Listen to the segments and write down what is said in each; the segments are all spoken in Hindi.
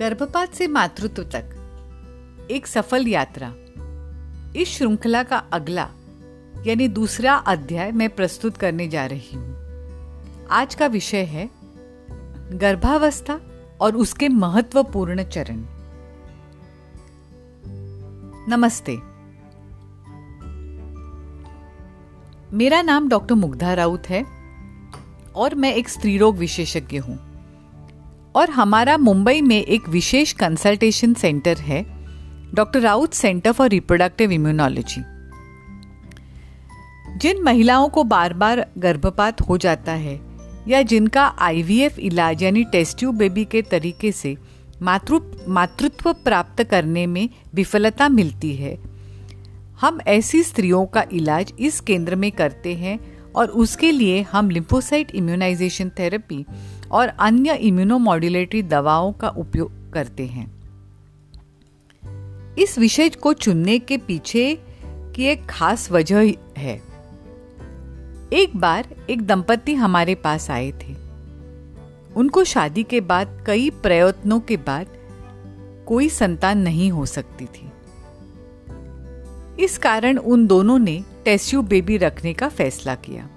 गर्भपात से मातृत्व तक। एक सफल यात्रा। इस श्रृंखला का अगला, यानी दूसरा अध्याय मैं प्रस्तुत करने जा रही हूँ। आज का विषय है, गर्भावस्था और उसके महत्वपूर्ण चरण। नमस्ते। मेरा नाम डॉक्टर मुग्धा राउत है और मैं एक स्त्री रोग विशेषज्ञ हूँ। और हमारा मुंबई में एक विशेष कंसल्टेशन सेंटर है doctor Raut centre for reproductive immunology जिन महिलाओं को बार बार गर्भपात हो जाता है या जिनका आईवीएफ इलाज यानी टेस्ट ट्यूब बेबी के तरीके से मातृ, मातृत्व प्राप्त करने में विफलता मिलती है, हम ऐसी स्त्रियों का इलाज इस केंद्र में करते हैं और उसके लिए हम लिम्फोसाइट इम्यूनाइजेशन थेरेपी और अन्य इम्यूनोमॉड्यूलेटरी दवाओं का उपयोग करते हैं। इस विषय को चुनने के पीछे की एक खास वजह है। एक बार एक दंपति हमारे पास आए थे। उनको शादी के बाद कई प्रयत्नों के बाद कोई संतान नहीं हो सकती थी। इस कारण उन दोनों ने टेस्यू बेबी रखने का फैसला किया।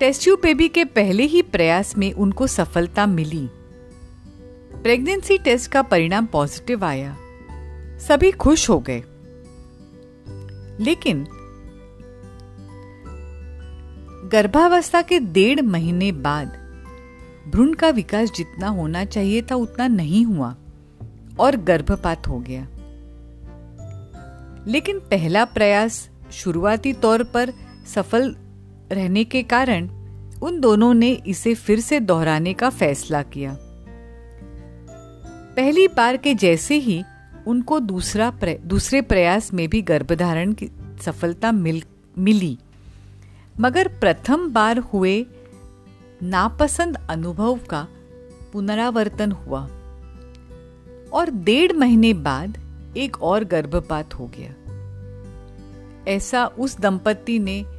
टेस्ट्यू बेबी के पहले ही प्रयास में उनको सफलता मिली। प्रेगनेंसी टेस्ट का परिणाम पॉजिटिव आया। सभी खुश हो गए। लेकिन गर्भावस्था के डेढ़ महीने बाद भ्रूण का विकास जितना होना चाहिए था उतना नहीं हुआ और गर्भपात हो गया। लेकिन पहला प्रयास शुरुआती तौर पर सफल रहने के कारण उन दोनों ने इसे फिर से दोहराने का फैसला किया। पहली बार के जैसे ही उनको दूसरा प्र, दूसरे प्रयास में भी गर्भधारण की सफलता मिल मिली। मगर प्रथम बार हुए नापसंद अनुभव का पुनरावर्तन हुआ और डेढ़ महीने बाद एक और गर्भपात हो गया। ऐसा उस दंपति ने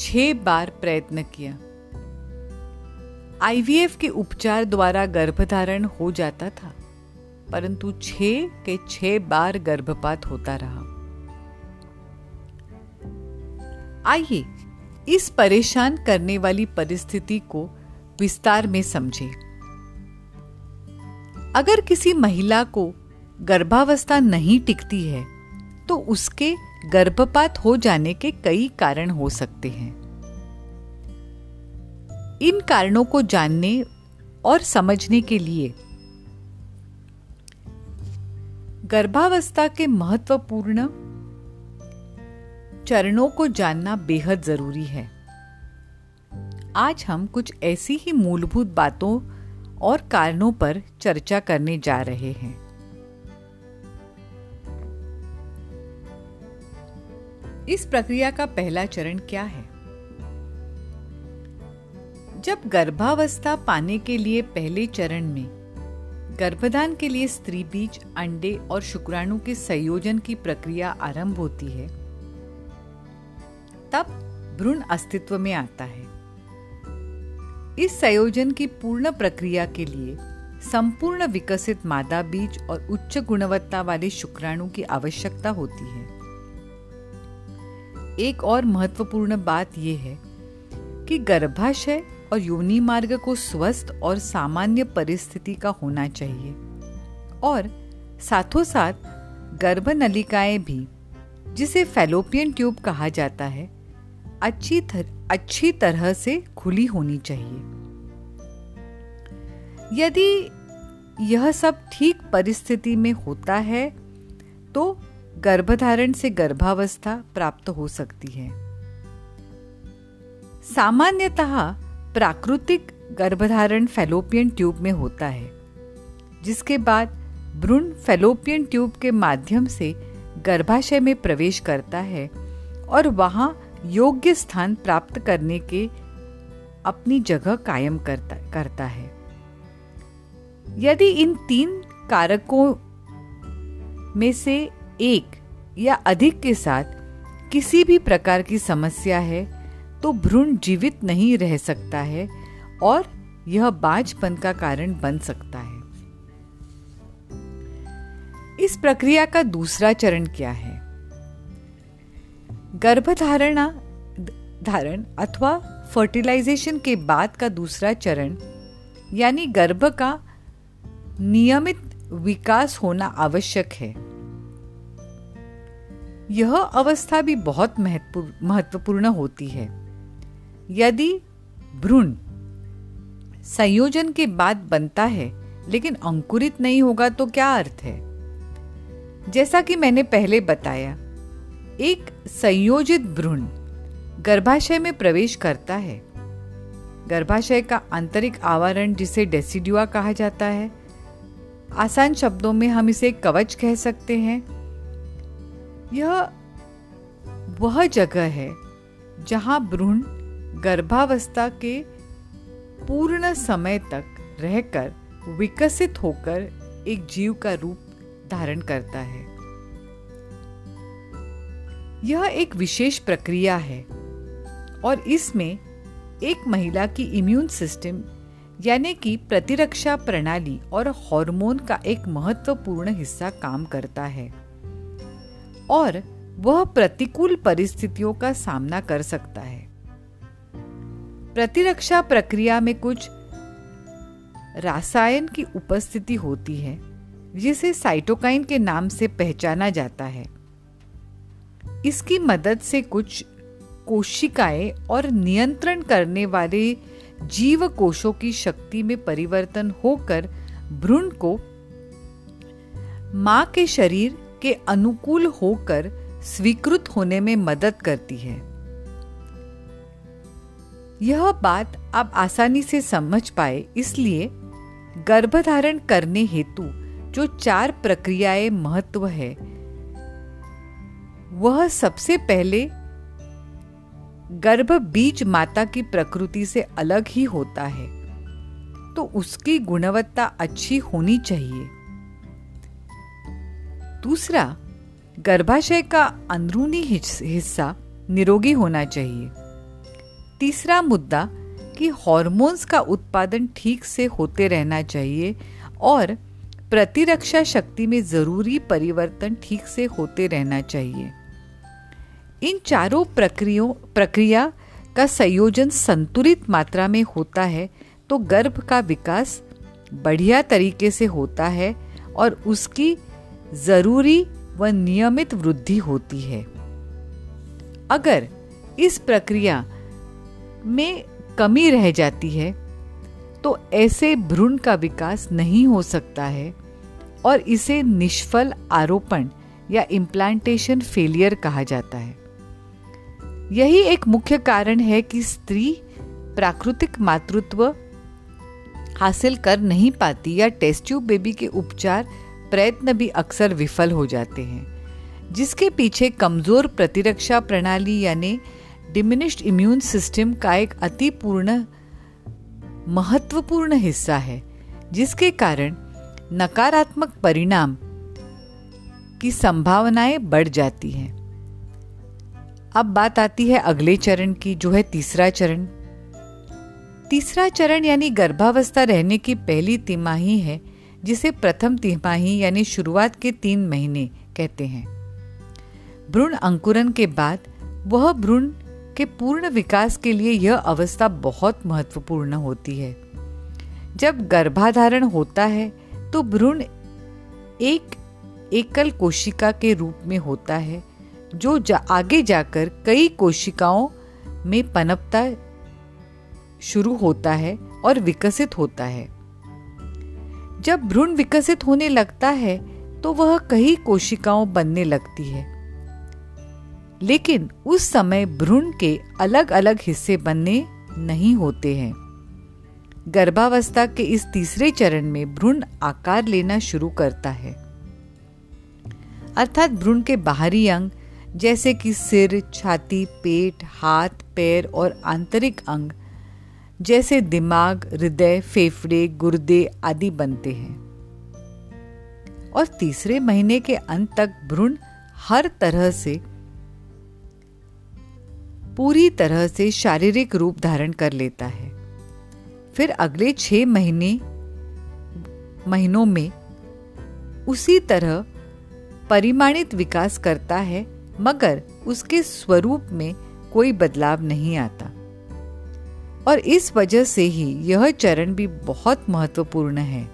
छह बार प्रयत्न किया। आईवीएफ के उपचार द्वारा गर्भधारण हो जाता था, परंतु छह के छह बार गर्भपात होता रहा। आइए इस परेशान करने वाली परिस्थिति को विस्तार में समझे। अगर किसी महिला को गर्भावस्था नहीं टिकती है तो उसके गर्भपात हो जाने के कई कारण हो सकते हैं। इन कारणों को जानने और समझने के लिए गर्भावस्था के महत्वपूर्ण चरणों को जानना बेहद ज़रूरी है। आज हम कुछ ऐसी ही मूलभूत बातों और कारणों पर चर्चा करने जा रहे हैं। इस प्रक्रिया का पहला चरण क्या है? जब गर्भावस्था पाने के लिए पहले चरण में गर्भधान के लिए स्त्री बीज, अंडे और शुक्राणु के संयोजन की प्रक्रिया आरंभ होती है, तब भ्रूण अस्तित्व में आता है। इस संयोजन की पूर्ण प्रक्रिया के लिए संपूर्ण विकसित मादा बीज और उच्च गुणवत्ता वाले शुक्राणु की आवश्यकता होती है। एक और महत्वपूर्ण बात यह है कि गर्भाशय और योनि मार्ग को स्वस्थ और सामान्य परिस्थिति का होना चाहिए। और साथों साथ गर्भ भी जिसे फेलोपियन ट्यूब कहा जाता है अच्छी थर, अच्छी तरह से खुली होनी चाहिए। यदि यह सब ठीक परिस्थिति में होता है तो गर्भधारण से गर्भावस्था प्राप्त हो सकती है। सामान्यतः प्राकृतिक गर्भधारण फेलोपियन ट्यूब में होता है, जिसके बाद भ्रूण फेलोपियन ट्यूब के माध्यम से गर्भाशय में प्रवेश करता है और वहाँ योग्य स्थान प्राप्त करने के अपनी जगह कायम करता करता है। यदि इन तीन कारकों में से एक या अधिक के साथ किसी भी प्रकार की समस्या है तो भ्रूण जीवित नहीं रह सकता है और यह बाजपन का कारण बन सकता है। इस प्रक्रिया का दूसरा चरण क्या है? गर्भधारणा धारण अथवा फर्टिलाइजेशन के बाद का दूसरा चरण, यानी गर्भ का नियमित विकास होना आवश्यक है। यह अवस्था भी बहुत महत्वपूर्ण होती है। यदि भ्रूण संयोजन के बाद बनता है, लेकिन अंकुरित नहीं होगा तो क्या अर्थ है? जैसा कि मैंने पहले बताया, एक संयोजित भ्रूण गर्भाशय में प्रवेश करता है। गर्भाशय का आंतरिक आवरण जिसे डेसिडुआ कहा जाता है, आसान शब्दों में हम इसे कवच कह सकते हैं। यह वह जगह है जहाँ भ्रूण गर्भावस्था के पूर्ण समय तक रहकर विकसित होकर एक जीव का रूप धारण करता है। यह एक विशेष प्रक्रिया है और इसमें एक महिला की इम्यून सिस्टम यानी कि प्रतिरक्षा प्रणाली और हार्मोन का एक महत्वपूर्ण हिस्सा काम करता है। और वह प्रतिकूल परिस्थितियों का सामना कर सकता है। प्रतिरक्षा प्रक्रिया में कुछ रासायन की उपस्थिति होती है, जिसे साइटोकाइन के नाम से पहचाना जाता है। इसकी मदद से कुछ कोशिकाएँ और नियंत्रण करने वाले जीव कोशों की शक्ति में परिवर्तन होकर भ्रूण को माँ के शरीर के अनुकूल होकर स्वीकृत होने में मदद करती है। यह बात आप आसानी से समझ पाए, इसलिए गर्भधारण करने हेतु जो चार प्रक्रियाएँ महत्व है, वह सबसे पहले गर्भ बीज माता की प्रकृति से अलग ही होता है तो उसकी गुणवत्ता अच्छी होनी चाहिए। दूसरा, गर्भाशय का अंदरूनी हिस्सा निरोगी होना चाहिए। तीसरा मुद्दा कि हॉर्मोन्स का उत्पादन ठीक से होते रहना चाहिए और प्रतिरक्षा शक्ति में ज़रूरी परिवर्तन ठीक से होते रहना चाहिए। इन चारों प्रक्रियों, प्रक्रिया का संयोजन संतुलित मात्रा में होता है तो गर्भ का विकास बढ़िया तरीके से होता है और उसकी ज़रूरी व नियमित वृद्धि होती है। अगर इस प्रक्रिया में कमी रह जाती है तो ऐसे भ्रूण का विकास नहीं हो सकता है और इसे निष्फल आरोपण या इम्प्लांटेशन फेलियर कहा जाता है। यही एक मुख्य कारण है कि स्त्री प्राकृतिक मातृत्व हासिल कर नहीं पाती या टेस्ट ट्यूब बेबी के उपचार प्रयत्न भी अक्सर विफल हो जाते हैं, जिसके पीछे कमज़ोर प्रतिरक्षा प्रणाली यानी डिमिनिश्ड इम्यून सिस्टम का एक अतिपूर्ण, महत्वपूर्ण हिस्सा है, जिसके कारण नकारात्मक परिणाम की संभावनाएँ बढ़ जाती हैं। अब बात आती है अगले चरण की, जो है तीसरा चरण। तीसरा चरण यानी गर्भावस्था रहने की पहली तिमाही है जिसे प्रथम तिमाही यानी शुरुआत के तीन महीने कहते हैं। भ्रूण अंकुरन के बाद वह भ्रूण के पूर्ण विकास के लिए यह अवस्था बहुत महत्वपूर्ण होती है। जब गर्भाधारण होता है तो भ्रूण एक एकल कोशिका के रूप में होता है जो जा, आगे जाकर कई कोशिकाओं में पनपता शुरू होता है और विकसित होता है। जब भ्रूण विकसित होने लगता है तो वह कई कोशिकाओं बनने लगती है। लेकिन उस समय भ्रूण के अलग अलग हिस्से बनने नहीं होते हैं। गर्भावस्था के इस तीसरे चरण में भ्रूण आकार लेना शुरू करता है। अर्थात भ्रूण के बाहरी अंग, जैसे कि सिर, छाती, पेट, हाथ, पैर और आंतरिक अंग जैसे दिमाग, हृदय, फेफड़े, गुर्दे आदि बनते हैं। और तीसरे महीने के अंत तक भ्रूण हर तरह से, पूरी तरह से शारीरिक रूप धारण कर लेता है। फिर अगले छह महीने, महीनों में उसी तरह परिमाणित विकास करता है, मगर उसके स्वरूप में कोई बदलाव नहीं आता। और इस वजह से ही यह चरण भी बहुत महत्वपूर्ण है।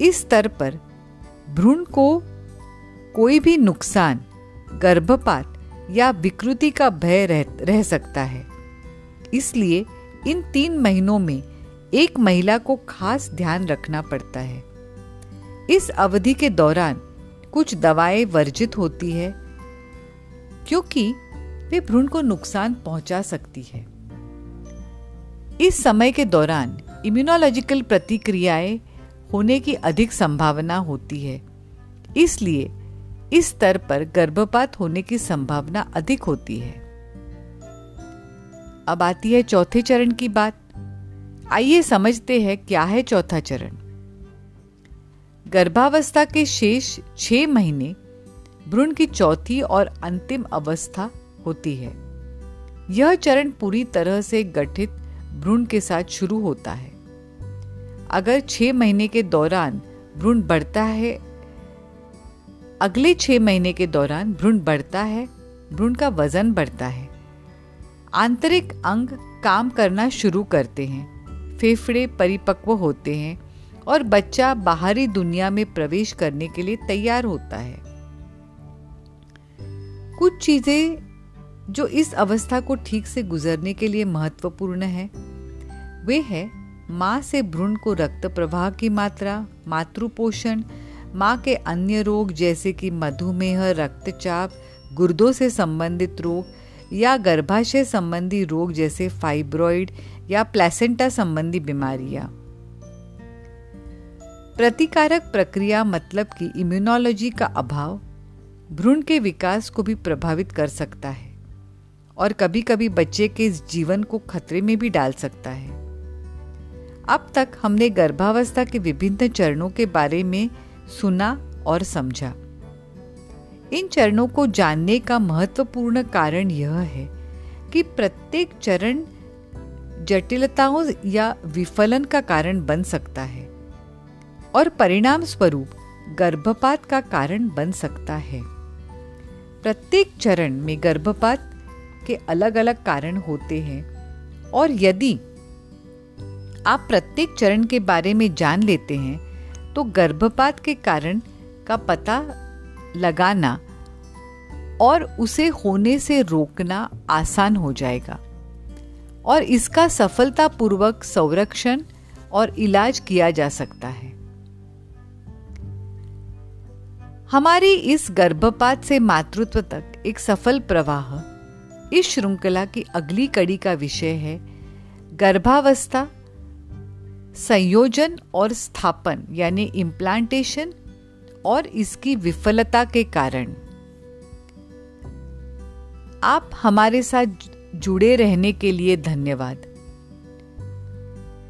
इस स्तर पर भ्रूण को कोई भी नुकसान गर्भपात या विकृति का भय रह, रह सकता है। इसलिए इन तीन महीनों में एक महिला को खास ध्यान रखना पड़ता है। इस अवधि के दौरान कुछ दवाएँ वर्जित होती है क्योंकि वे भ्रूण को नुकसान पहुँचा सकती है। इस समय के दौरान इम्यूनोलॉजिकल प्रतिक्रियाएँ होने की अधिक संभावना होती है। इसलिए इस स्तर पर गर्भपात होने की संभावना अधिक होती है। अब आती है चौथे चरण की बात। आइए समझते हैं क्या है चौथा चरण। गर्भावस्था के शेष छह महीने भ्रूण की चौथी और अंतिम अवस्था होती है। यह चरण पूरी तरह से गठित भ्रूण के साथ शुरू होता है। अगर छह महीने के दौरान भ्रूण बढ़ता है, अगले छह महीने के दौरान भ्रूण बढ़ता है, भ्रूण का वज़न बढ़ता है। आंतरिक अंग काम करना शुरू करते हैं, फेफड़े परिपक्व होते हैं और बच्चा बाहरी दुनिया में प्रवेश करने के लिए तैयार होता है। कुछ चीज़ें जो इस अवस्था को ठीक से गुजरने के लिए महत्वपूर्ण है। वे है माँ से भ्रूण को रक्त प्रवाह की मात्रा, मातृपोषण, माँ के अन्य रोग जैसे कि मधुमेह, रक्तचाप, गुर्दों से संबंधित रोग या गर्भाशय संबंधी रोग जैसे फाइब्रॉइड या प्लेसेंटा संबंधी बीमारियाँ। प्रतिकारक प्रक्रिया मतलब कि इम्यूनोलॉजी का अभाव भ्रूण के विकास को भी प्रभावित कर सकता है। और कभी कभी बच्चे के इस जीवन को खतरे में भी डाल सकता है। अब तक हमने गर्भावस्था के विभिन्न चरणों के बारे में सुना और समझा। इन चरणों को जानने का महत्वपूर्ण कारण यह है कि प्रत्येक चरण जटिलताओं या विफलन का कारण बन सकता है और परिणाम स्वरूप गर्भपात का कारण बन सकता है। प्रत्येक चरण में गर्भपात के अलग अलग कारण होते हैं। और यदि आप प्रत्येक चरण के बारे में जान लेते हैं तो गर्भपात के कारण का पता लगाना और उसे होने से रोकना आसान हो जाएगा। और इसका सफलतापूर्वक संरक्षण और इलाज किया जा सकता है। हमारी इस गर्भपात से मातृत्व तक एक सफल प्रवाह इस श्रृंखला की अगली कड़ी का विषय है गर्भावस्था, संयोजन और स्थापन, यानी इम्प्लांटेशन और इसकी विफलता के कारण। आप हमारे साथ जुड़े रहने के लिए धन्यवाद।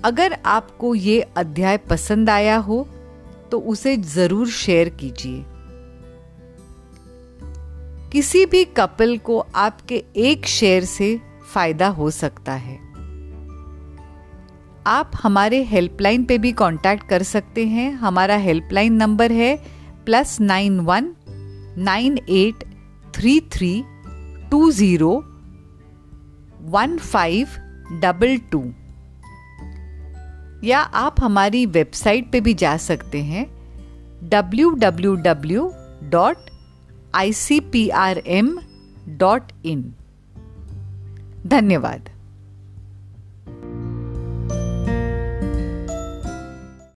अगर आपको ये अध्याय पसंद आया हो तो उसे ज़रूर शेयर कीजिए। किसी भी कपल को आपके एक शेयर से फ़ायदा हो सकता है। आप हमारे हेल्पलाइन पे भी कांटेक्ट कर सकते हैं। हमारा हेल्पलाइन नंबर है plus nine one nine eight three three two zero one five double two. या आप हमारी वेबसाइट पे भी जा सकते हैं। W W W dot I C P R M dot in धन्यवाद।